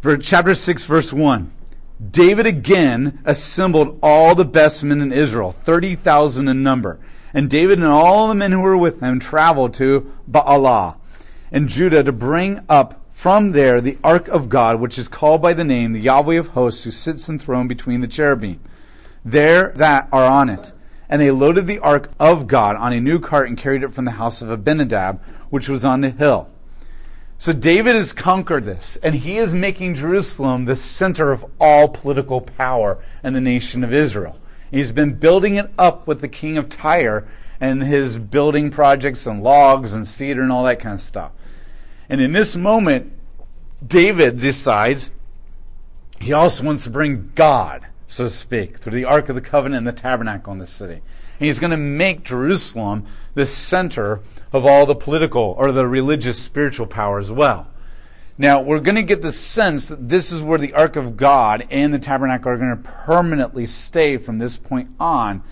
For chapter 6, verse 1. David again assembled all the best men in Israel, 30,000 in number. And David and all the men who were with him traveled to Baalah in Judah to bring up from there the ark of God, which is called by the name the Yahweh of hosts, who sits enthroned between the cherubim. There that are on it. And they loaded the ark of God on a new cart and carried it from the house of Abinadab, which was on the hill. So David has conquered this, and he is making Jerusalem the center of all political power in the nation of Israel. He's been building it up with the king of Tyre and his building projects and logs and cedar and all that kind of stuff. And in this moment, David decides he also wants to bring God, so to speak, through the Ark of the Covenant and the tabernacle in the city. And he's going to make Jerusalem the center of all the political or the religious spiritual power as well. Now, we're going to get the sense that this is where the Ark of God and the tabernacle are going to permanently stay from this point on.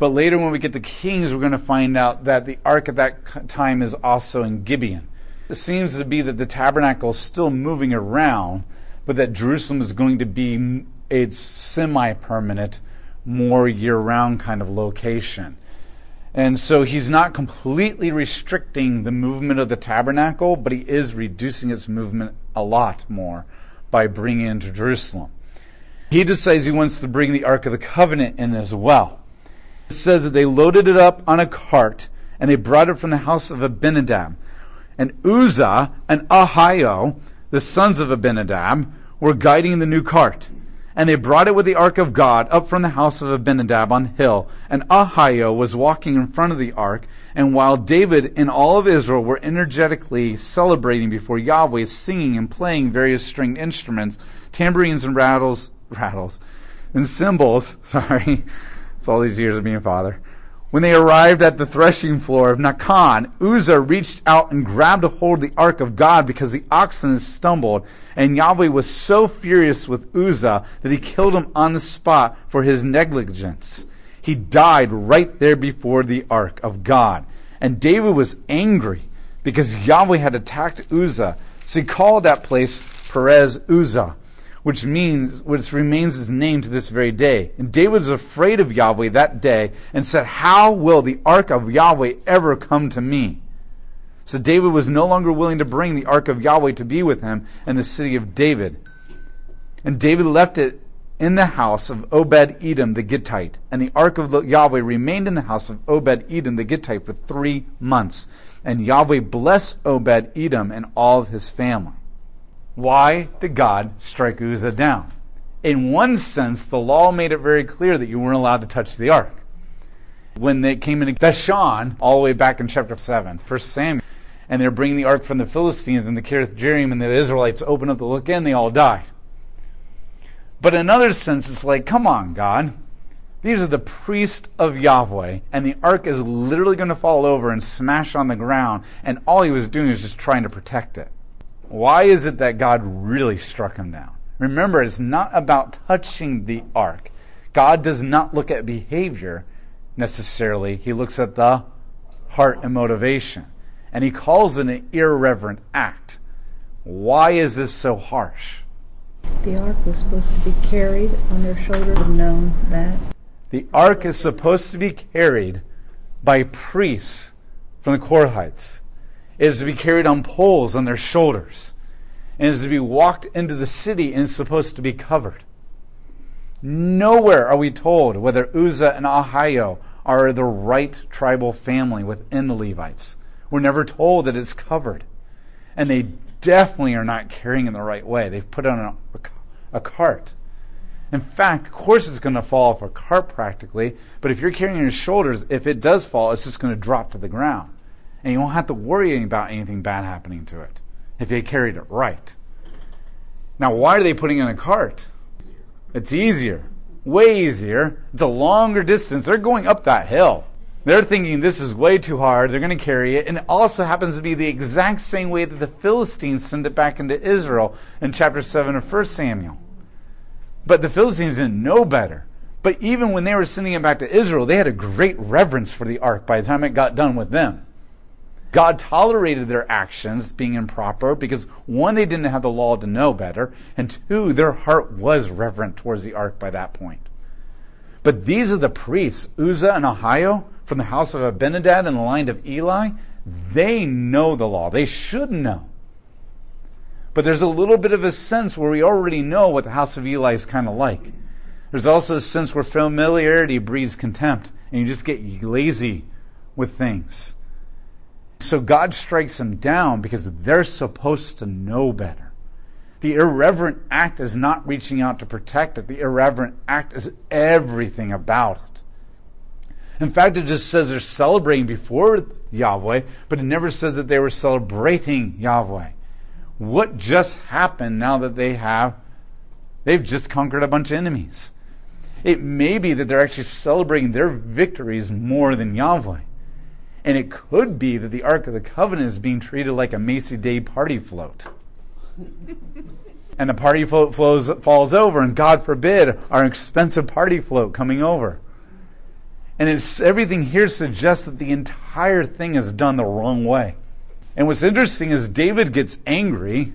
But later, when we get the Kings, we're going to find out that the Ark at that time is also in Gibeon. It seems to be that the tabernacle is still moving around, but that Jerusalem is going to be a semi permanent, more year round kind of location. And so he's not completely restricting the movement of the tabernacle, but he is reducing its movement a lot more by bringing it into Jerusalem. He decides he wants to bring the Ark of the Covenant in as well. It says that they loaded it up on a cart and they brought it from the house of Abinadab. And Uzzah and Ahio, the sons of Abinadab, were guiding the new cart. And they brought it with the ark of God up from the house of Abinadab on the hill. And Ahio was walking in front of the ark. And while David and all of Israel were energetically celebrating before Yahweh, singing and playing various stringed instruments, tambourines and rattles, rattles, and cymbals, sorry, it's all these years of being a father, when they arrived at the threshing floor of Nacon, Uzzah reached out and grabbed a hold of the ark of God because the oxen stumbled. And Yahweh was so furious with Uzzah that he killed him on the spot for his negligence. He died right there before the ark of God. And David was angry because Yahweh had attacked Uzzah. So he called that place Perez Uzzah which means, which remains his name to this very day. And David was afraid of Yahweh that day and said, How will the ark of Yahweh ever come to me? So David was no longer willing to bring the ark of Yahweh to be with him in the city of David. And David left it in the house of Obed Edom the Gittite. And the ark of Yahweh remained in the house of Obed Edom the Gittite for three months. And Yahweh blessed Obed Edom and all of his family. Why did God strike Uzzah down? In one sense, the law made it very clear that you weren't allowed to touch the ark. When they came into Bethshan, all the way back in chapter 7, 1 Samuel, and they're bringing the ark from the Philistines and the Kiriath Jearim, and the Israelites open up to look in, they all died. But in another sense, it's like, come on, God. These are the priests of Yahweh, and the ark is literally going to fall over and smash on the ground, and all he was doing is just trying to protect it. Why is it that God really struck him down? Remember, it's not about touching the ark. God does not look at behavior necessarily, He looks at the heart and motivation. And He calls it an irreverent act. Why is this so harsh? The ark was supposed to be carried on their shoulders. Have known that. The ark is supposed to be carried by priests from the Korahites is to be carried on poles on their shoulders and is to be walked into the city and is supposed to be covered. Nowhere are we told whether Uzzah and Ahio are the right tribal family within the Levites. We're never told that it's covered. And they definitely are not carrying in the right way. They've put it on a, a cart. In fact, of course it's going to fall off a cart practically, but if you're carrying on your shoulders, if it does fall, it's just going to drop to the ground and you won't have to worry about anything bad happening to it if they carried it right. Now, why are they putting it in a cart? It's easier, way easier. It's a longer distance. They're going up that hill. They're thinking this is way too hard. They're going to carry it. And it also happens to be the exact same way that the Philistines sent it back into Israel in chapter 7 of 1 Samuel. But the Philistines didn't know better. But even when they were sending it back to Israel, they had a great reverence for the ark by the time it got done with them. God tolerated their actions being improper because one, they didn't have the law to know better, and two, their heart was reverent towards the ark by that point. But these are the priests, Uzzah and Ahio, from the house of Abinadab and the line of Eli. They know the law. They should know. But there's a little bit of a sense where we already know what the house of Eli is kind of like. There's also a sense where familiarity breeds contempt, and you just get lazy with things. So God strikes them down because they're supposed to know better. The irreverent act is not reaching out to protect it, the irreverent act is everything about it. In fact, it just says they're celebrating before Yahweh, but it never says that they were celebrating Yahweh. What just happened now that they have, they've just conquered a bunch of enemies? It may be that they're actually celebrating their victories more than Yahweh. And it could be that the Ark of the Covenant is being treated like a Macy Day party float. and the party float flows, falls over, and God forbid, our expensive party float coming over. And it's, everything here suggests that the entire thing is done the wrong way. And what's interesting is David gets angry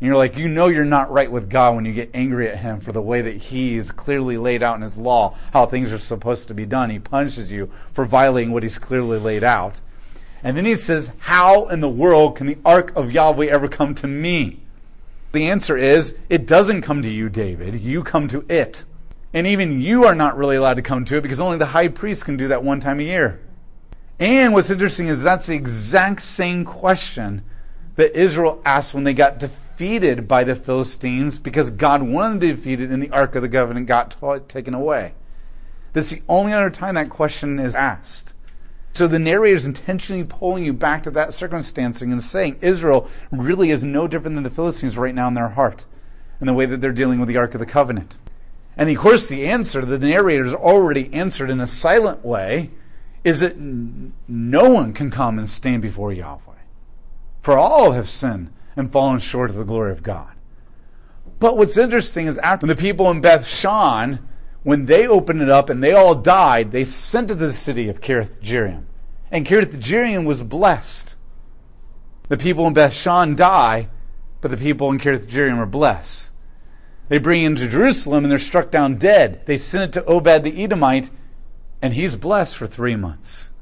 and you're like, you know, you're not right with God when you get angry at Him for the way that He is clearly laid out in His law, how things are supposed to be done. He punishes you for violating what He's clearly laid out. And then He says, How in the world can the ark of Yahweh ever come to me? The answer is, It doesn't come to you, David. You come to it. And even you are not really allowed to come to it because only the high priest can do that one time a year. And what's interesting is that's the exact same question that Israel asked when they got defeated defeated by the Philistines because God wanted to defeat it and the Ark of the Covenant got t- taken away. That's the only other time that question is asked. So the narrator is intentionally pulling you back to that circumstance and saying Israel really is no different than the Philistines right now in their heart and the way that they're dealing with the Ark of the Covenant. And of course, the answer the narrator has already answered in a silent way is that no one can come and stand before Yahweh. For all have sinned and fallen short of the glory of God. But what's interesting is after the people in Beth Shan, when they opened it up and they all died, they sent it to the city of Kirith. And Kirith was blessed. The people in Beth Shan die, but the people in Kirith are blessed. They bring him to Jerusalem and they're struck down dead. They send it to Obed the Edomite, and he's blessed for three months.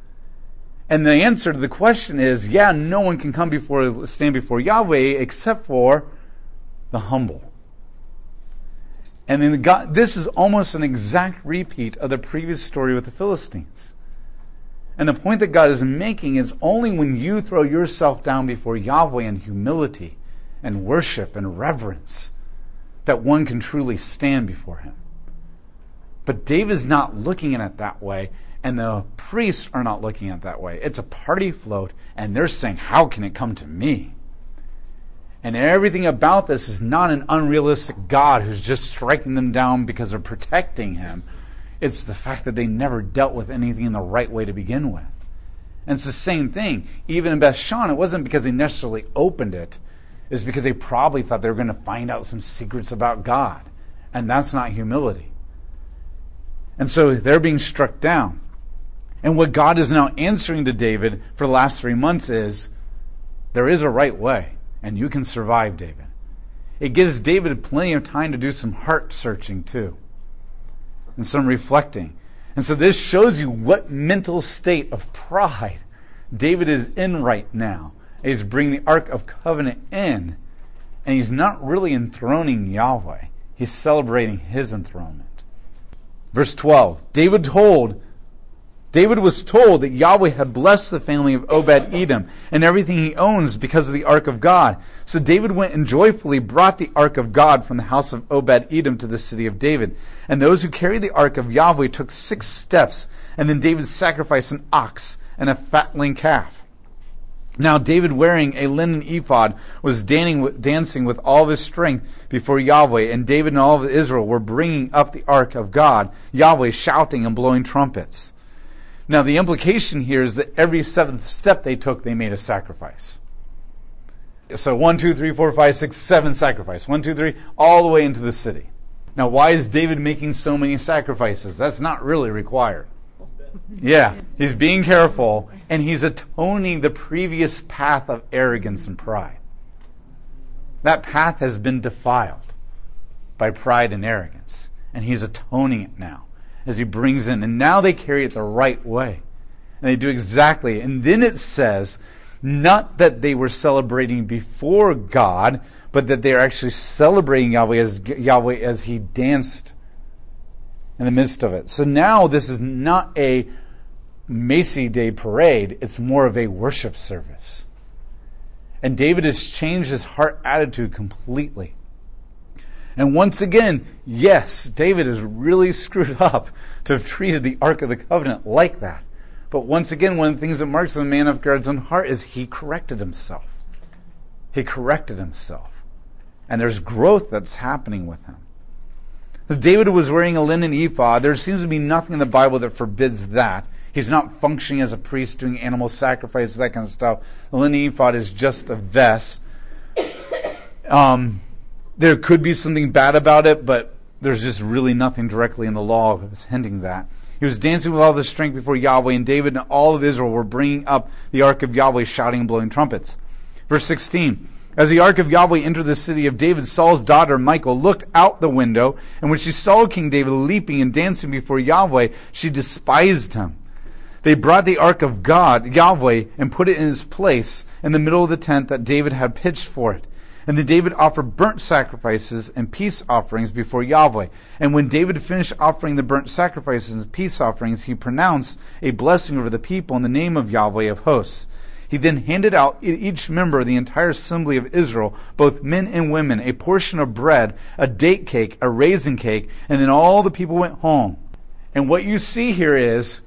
And the answer to the question is, yeah, no one can come before stand before Yahweh except for the humble. And then God, this is almost an exact repeat of the previous story with the Philistines. And the point that God is making is only when you throw yourself down before Yahweh in humility and worship and reverence that one can truly stand before him. But David's not looking at it that way. And the priests are not looking at it that way. It's a party float, and they're saying, How can it come to me? And everything about this is not an unrealistic God who's just striking them down because they're protecting him. It's the fact that they never dealt with anything in the right way to begin with. And it's the same thing. Even in Bethshan, it wasn't because they necessarily opened it, it's because they probably thought they were going to find out some secrets about God. And that's not humility. And so they're being struck down. And what God is now answering to David for the last three months is there is a right way, and you can survive, David. It gives David plenty of time to do some heart searching, too, and some reflecting. And so this shows you what mental state of pride David is in right now. He's bringing the Ark of Covenant in, and he's not really enthroning Yahweh, he's celebrating his enthronement. Verse 12 David told David was told that Yahweh had blessed the family of Obed Edom and everything he owns because of the ark of God. So David went and joyfully brought the ark of God from the house of Obed Edom to the city of David. And those who carried the ark of Yahweh took six steps, and then David sacrificed an ox and a fatling calf. Now David, wearing a linen ephod, was dancing with all his strength before Yahweh, and David and all of Israel were bringing up the ark of God, Yahweh shouting and blowing trumpets. Now, the implication here is that every seventh step they took, they made a sacrifice. So one, two, three, four, five, six, seven sacrifice. One, two, three, all the way into the city. Now, why is David making so many sacrifices? That's not really required. Yeah, he's being careful and he's atoning the previous path of arrogance and pride. That path has been defiled by pride and arrogance, and he's atoning it now as he brings in. And now they carry it the right way. And they do exactly. And then it says, not that they were celebrating before God, but that they are actually celebrating Yahweh as Yahweh as he danced in the midst of it. So now this is not a Macy Day parade, it's more of a worship service. And David has changed his heart attitude completely. And once again, yes, David is really screwed up to have treated the Ark of the Covenant like that. But once again, one of the things that marks a man of God's own heart is he corrected himself. He corrected himself. And there's growth that's happening with him. If David was wearing a linen ephod, there seems to be nothing in the Bible that forbids that. He's not functioning as a priest doing animal sacrifices, that kind of stuff. The linen ephod is just a vest. Um, there could be something bad about it, but there's just really nothing directly in the law that's hinting that. He was dancing with all the strength before Yahweh, and David and all of Israel were bringing up the ark of Yahweh, shouting and blowing trumpets. Verse 16. As the ark of Yahweh entered the city of David, Saul's daughter Michal looked out the window, and when she saw King David leaping and dancing before Yahweh, she despised him. They brought the ark of God, Yahweh, and put it in its place in the middle of the tent that David had pitched for it. And then David offered burnt sacrifices and peace offerings before Yahweh. And when David finished offering the burnt sacrifices and peace offerings, he pronounced a blessing over the people in the name of Yahweh of hosts. He then handed out each member of the entire assembly of Israel, both men and women, a portion of bread, a date cake, a raisin cake, and then all the people went home. And what you see here is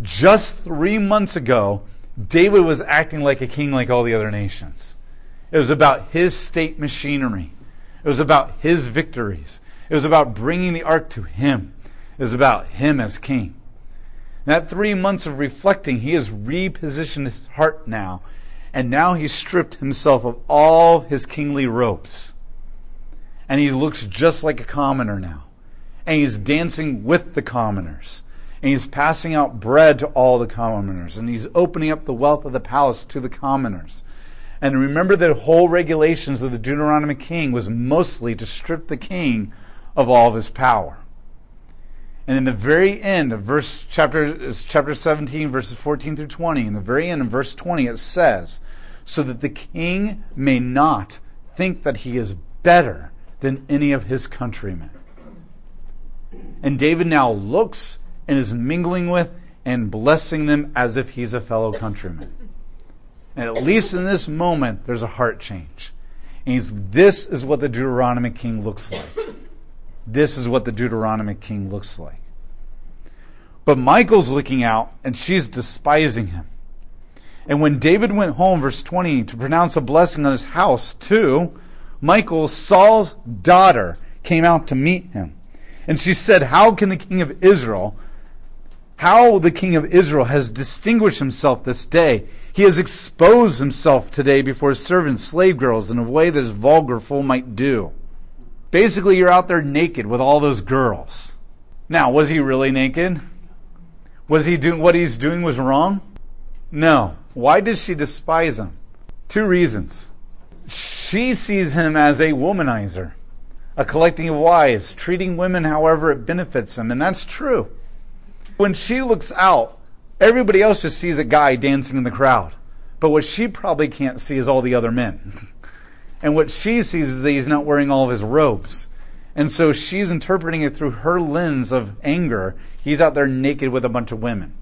just three months ago, David was acting like a king like all the other nations. It was about his state machinery. It was about his victories. It was about bringing the ark to him. It was about him as king. In that three months of reflecting, he has repositioned his heart now, and now he's stripped himself of all his kingly robes. And he looks just like a commoner now. And he's dancing with the commoners. And he's passing out bread to all the commoners. And he's opening up the wealth of the palace to the commoners. And remember the whole regulations of the Deuteronomy king was mostly to strip the king of all of his power. And in the very end of verse chapter chapter 17 verses 14 through 20, in the very end of verse 20 it says, so that the king may not think that he is better than any of his countrymen. And David now looks and is mingling with and blessing them as if he's a fellow countryman. And at least in this moment, there's a heart change. And this is what the Deuteronomy king looks like. This is what the Deuteronomy king looks like. But Michael's looking out, and she's despising him. And when David went home, verse 20, to pronounce a blessing on his house, too, Michael, Saul's daughter, came out to meet him. And she said, How can the king of Israel, how the king of Israel has distinguished himself this day? He has exposed himself today before his servants, slave girls, in a way that his vulgar fool might do. Basically, you're out there naked with all those girls. Now, was he really naked? Was he doing what he's doing was wrong? No. Why does she despise him? Two reasons. She sees him as a womanizer, a collecting of wives, treating women however it benefits him, and that's true. When she looks out, Everybody else just sees a guy dancing in the crowd. But what she probably can't see is all the other men. and what she sees is that he's not wearing all of his robes. And so she's interpreting it through her lens of anger. He's out there naked with a bunch of women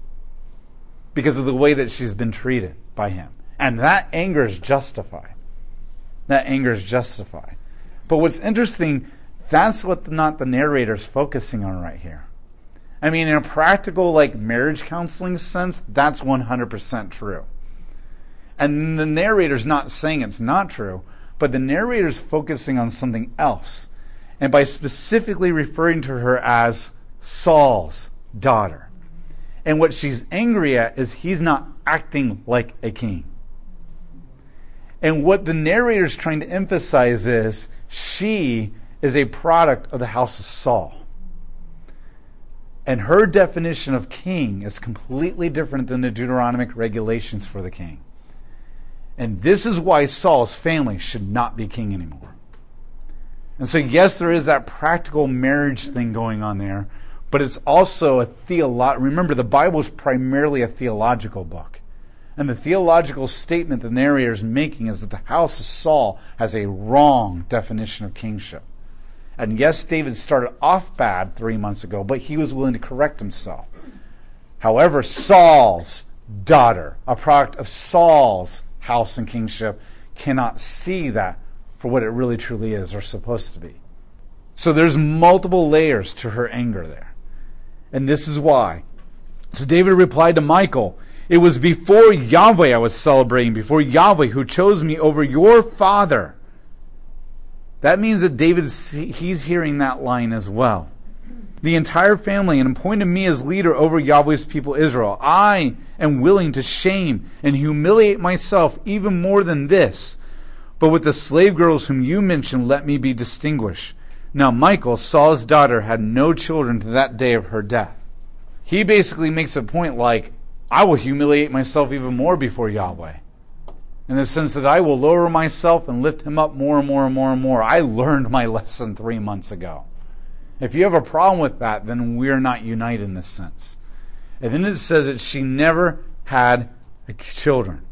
because of the way that she's been treated by him. And that anger is justified. That anger is justified. But what's interesting, that's what the, not the narrator's focusing on right here. I mean, in a practical, like marriage counseling sense, that's 100% true. And the narrator's not saying it's not true, but the narrator's focusing on something else. And by specifically referring to her as Saul's daughter. And what she's angry at is he's not acting like a king. And what the narrator's trying to emphasize is she is a product of the house of Saul. And her definition of king is completely different than the Deuteronomic regulations for the king. And this is why Saul's family should not be king anymore. And so, yes, there is that practical marriage thing going on there, but it's also a theological. Remember, the Bible is primarily a theological book. And the theological statement the narrator is making is that the house of Saul has a wrong definition of kingship. And yes, David started off bad three months ago, but he was willing to correct himself. However, Saul's daughter, a product of Saul's house and kingship, cannot see that for what it really truly is or supposed to be. So there's multiple layers to her anger there. And this is why. So David replied to Michael, It was before Yahweh I was celebrating, before Yahweh who chose me over your father. That means that David, he's hearing that line as well. The entire family and appointed me as leader over Yahweh's people Israel. I am willing to shame and humiliate myself even more than this. But with the slave girls whom you mentioned, let me be distinguished. Now, Michael, Saul's daughter, had no children to that day of her death. He basically makes a point like, I will humiliate myself even more before Yahweh. In the sense that I will lower myself and lift him up more and more and more and more. I learned my lesson three months ago. If you have a problem with that, then we're not united in this sense. And then it says that she never had children.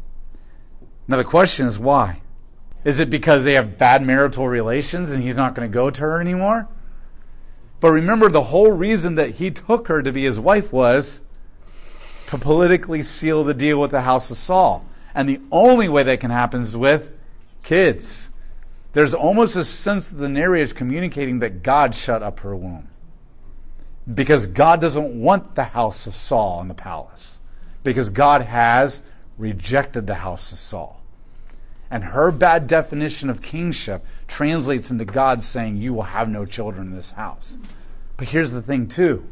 Now the question is why? Is it because they have bad marital relations and he's not going to go to her anymore? But remember, the whole reason that he took her to be his wife was to politically seal the deal with the house of Saul. And the only way that can happen is with kids. There's almost a sense that the narrator is communicating that God shut up her womb. Because God doesn't want the house of Saul in the palace. Because God has rejected the house of Saul. And her bad definition of kingship translates into God saying, You will have no children in this house. But here's the thing, too.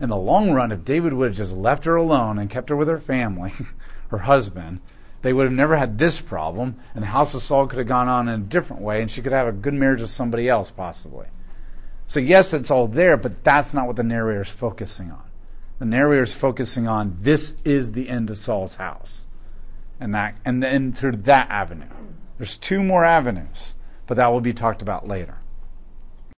In the long run, if David would have just left her alone and kept her with her family, her husband, they would have never had this problem, and the house of Saul could have gone on in a different way, and she could have a good marriage with somebody else, possibly. So, yes, it's all there, but that's not what the narrator is focusing on. The narrator is focusing on this is the end of Saul's house and that and then through that avenue. There's two more avenues, but that will be talked about later.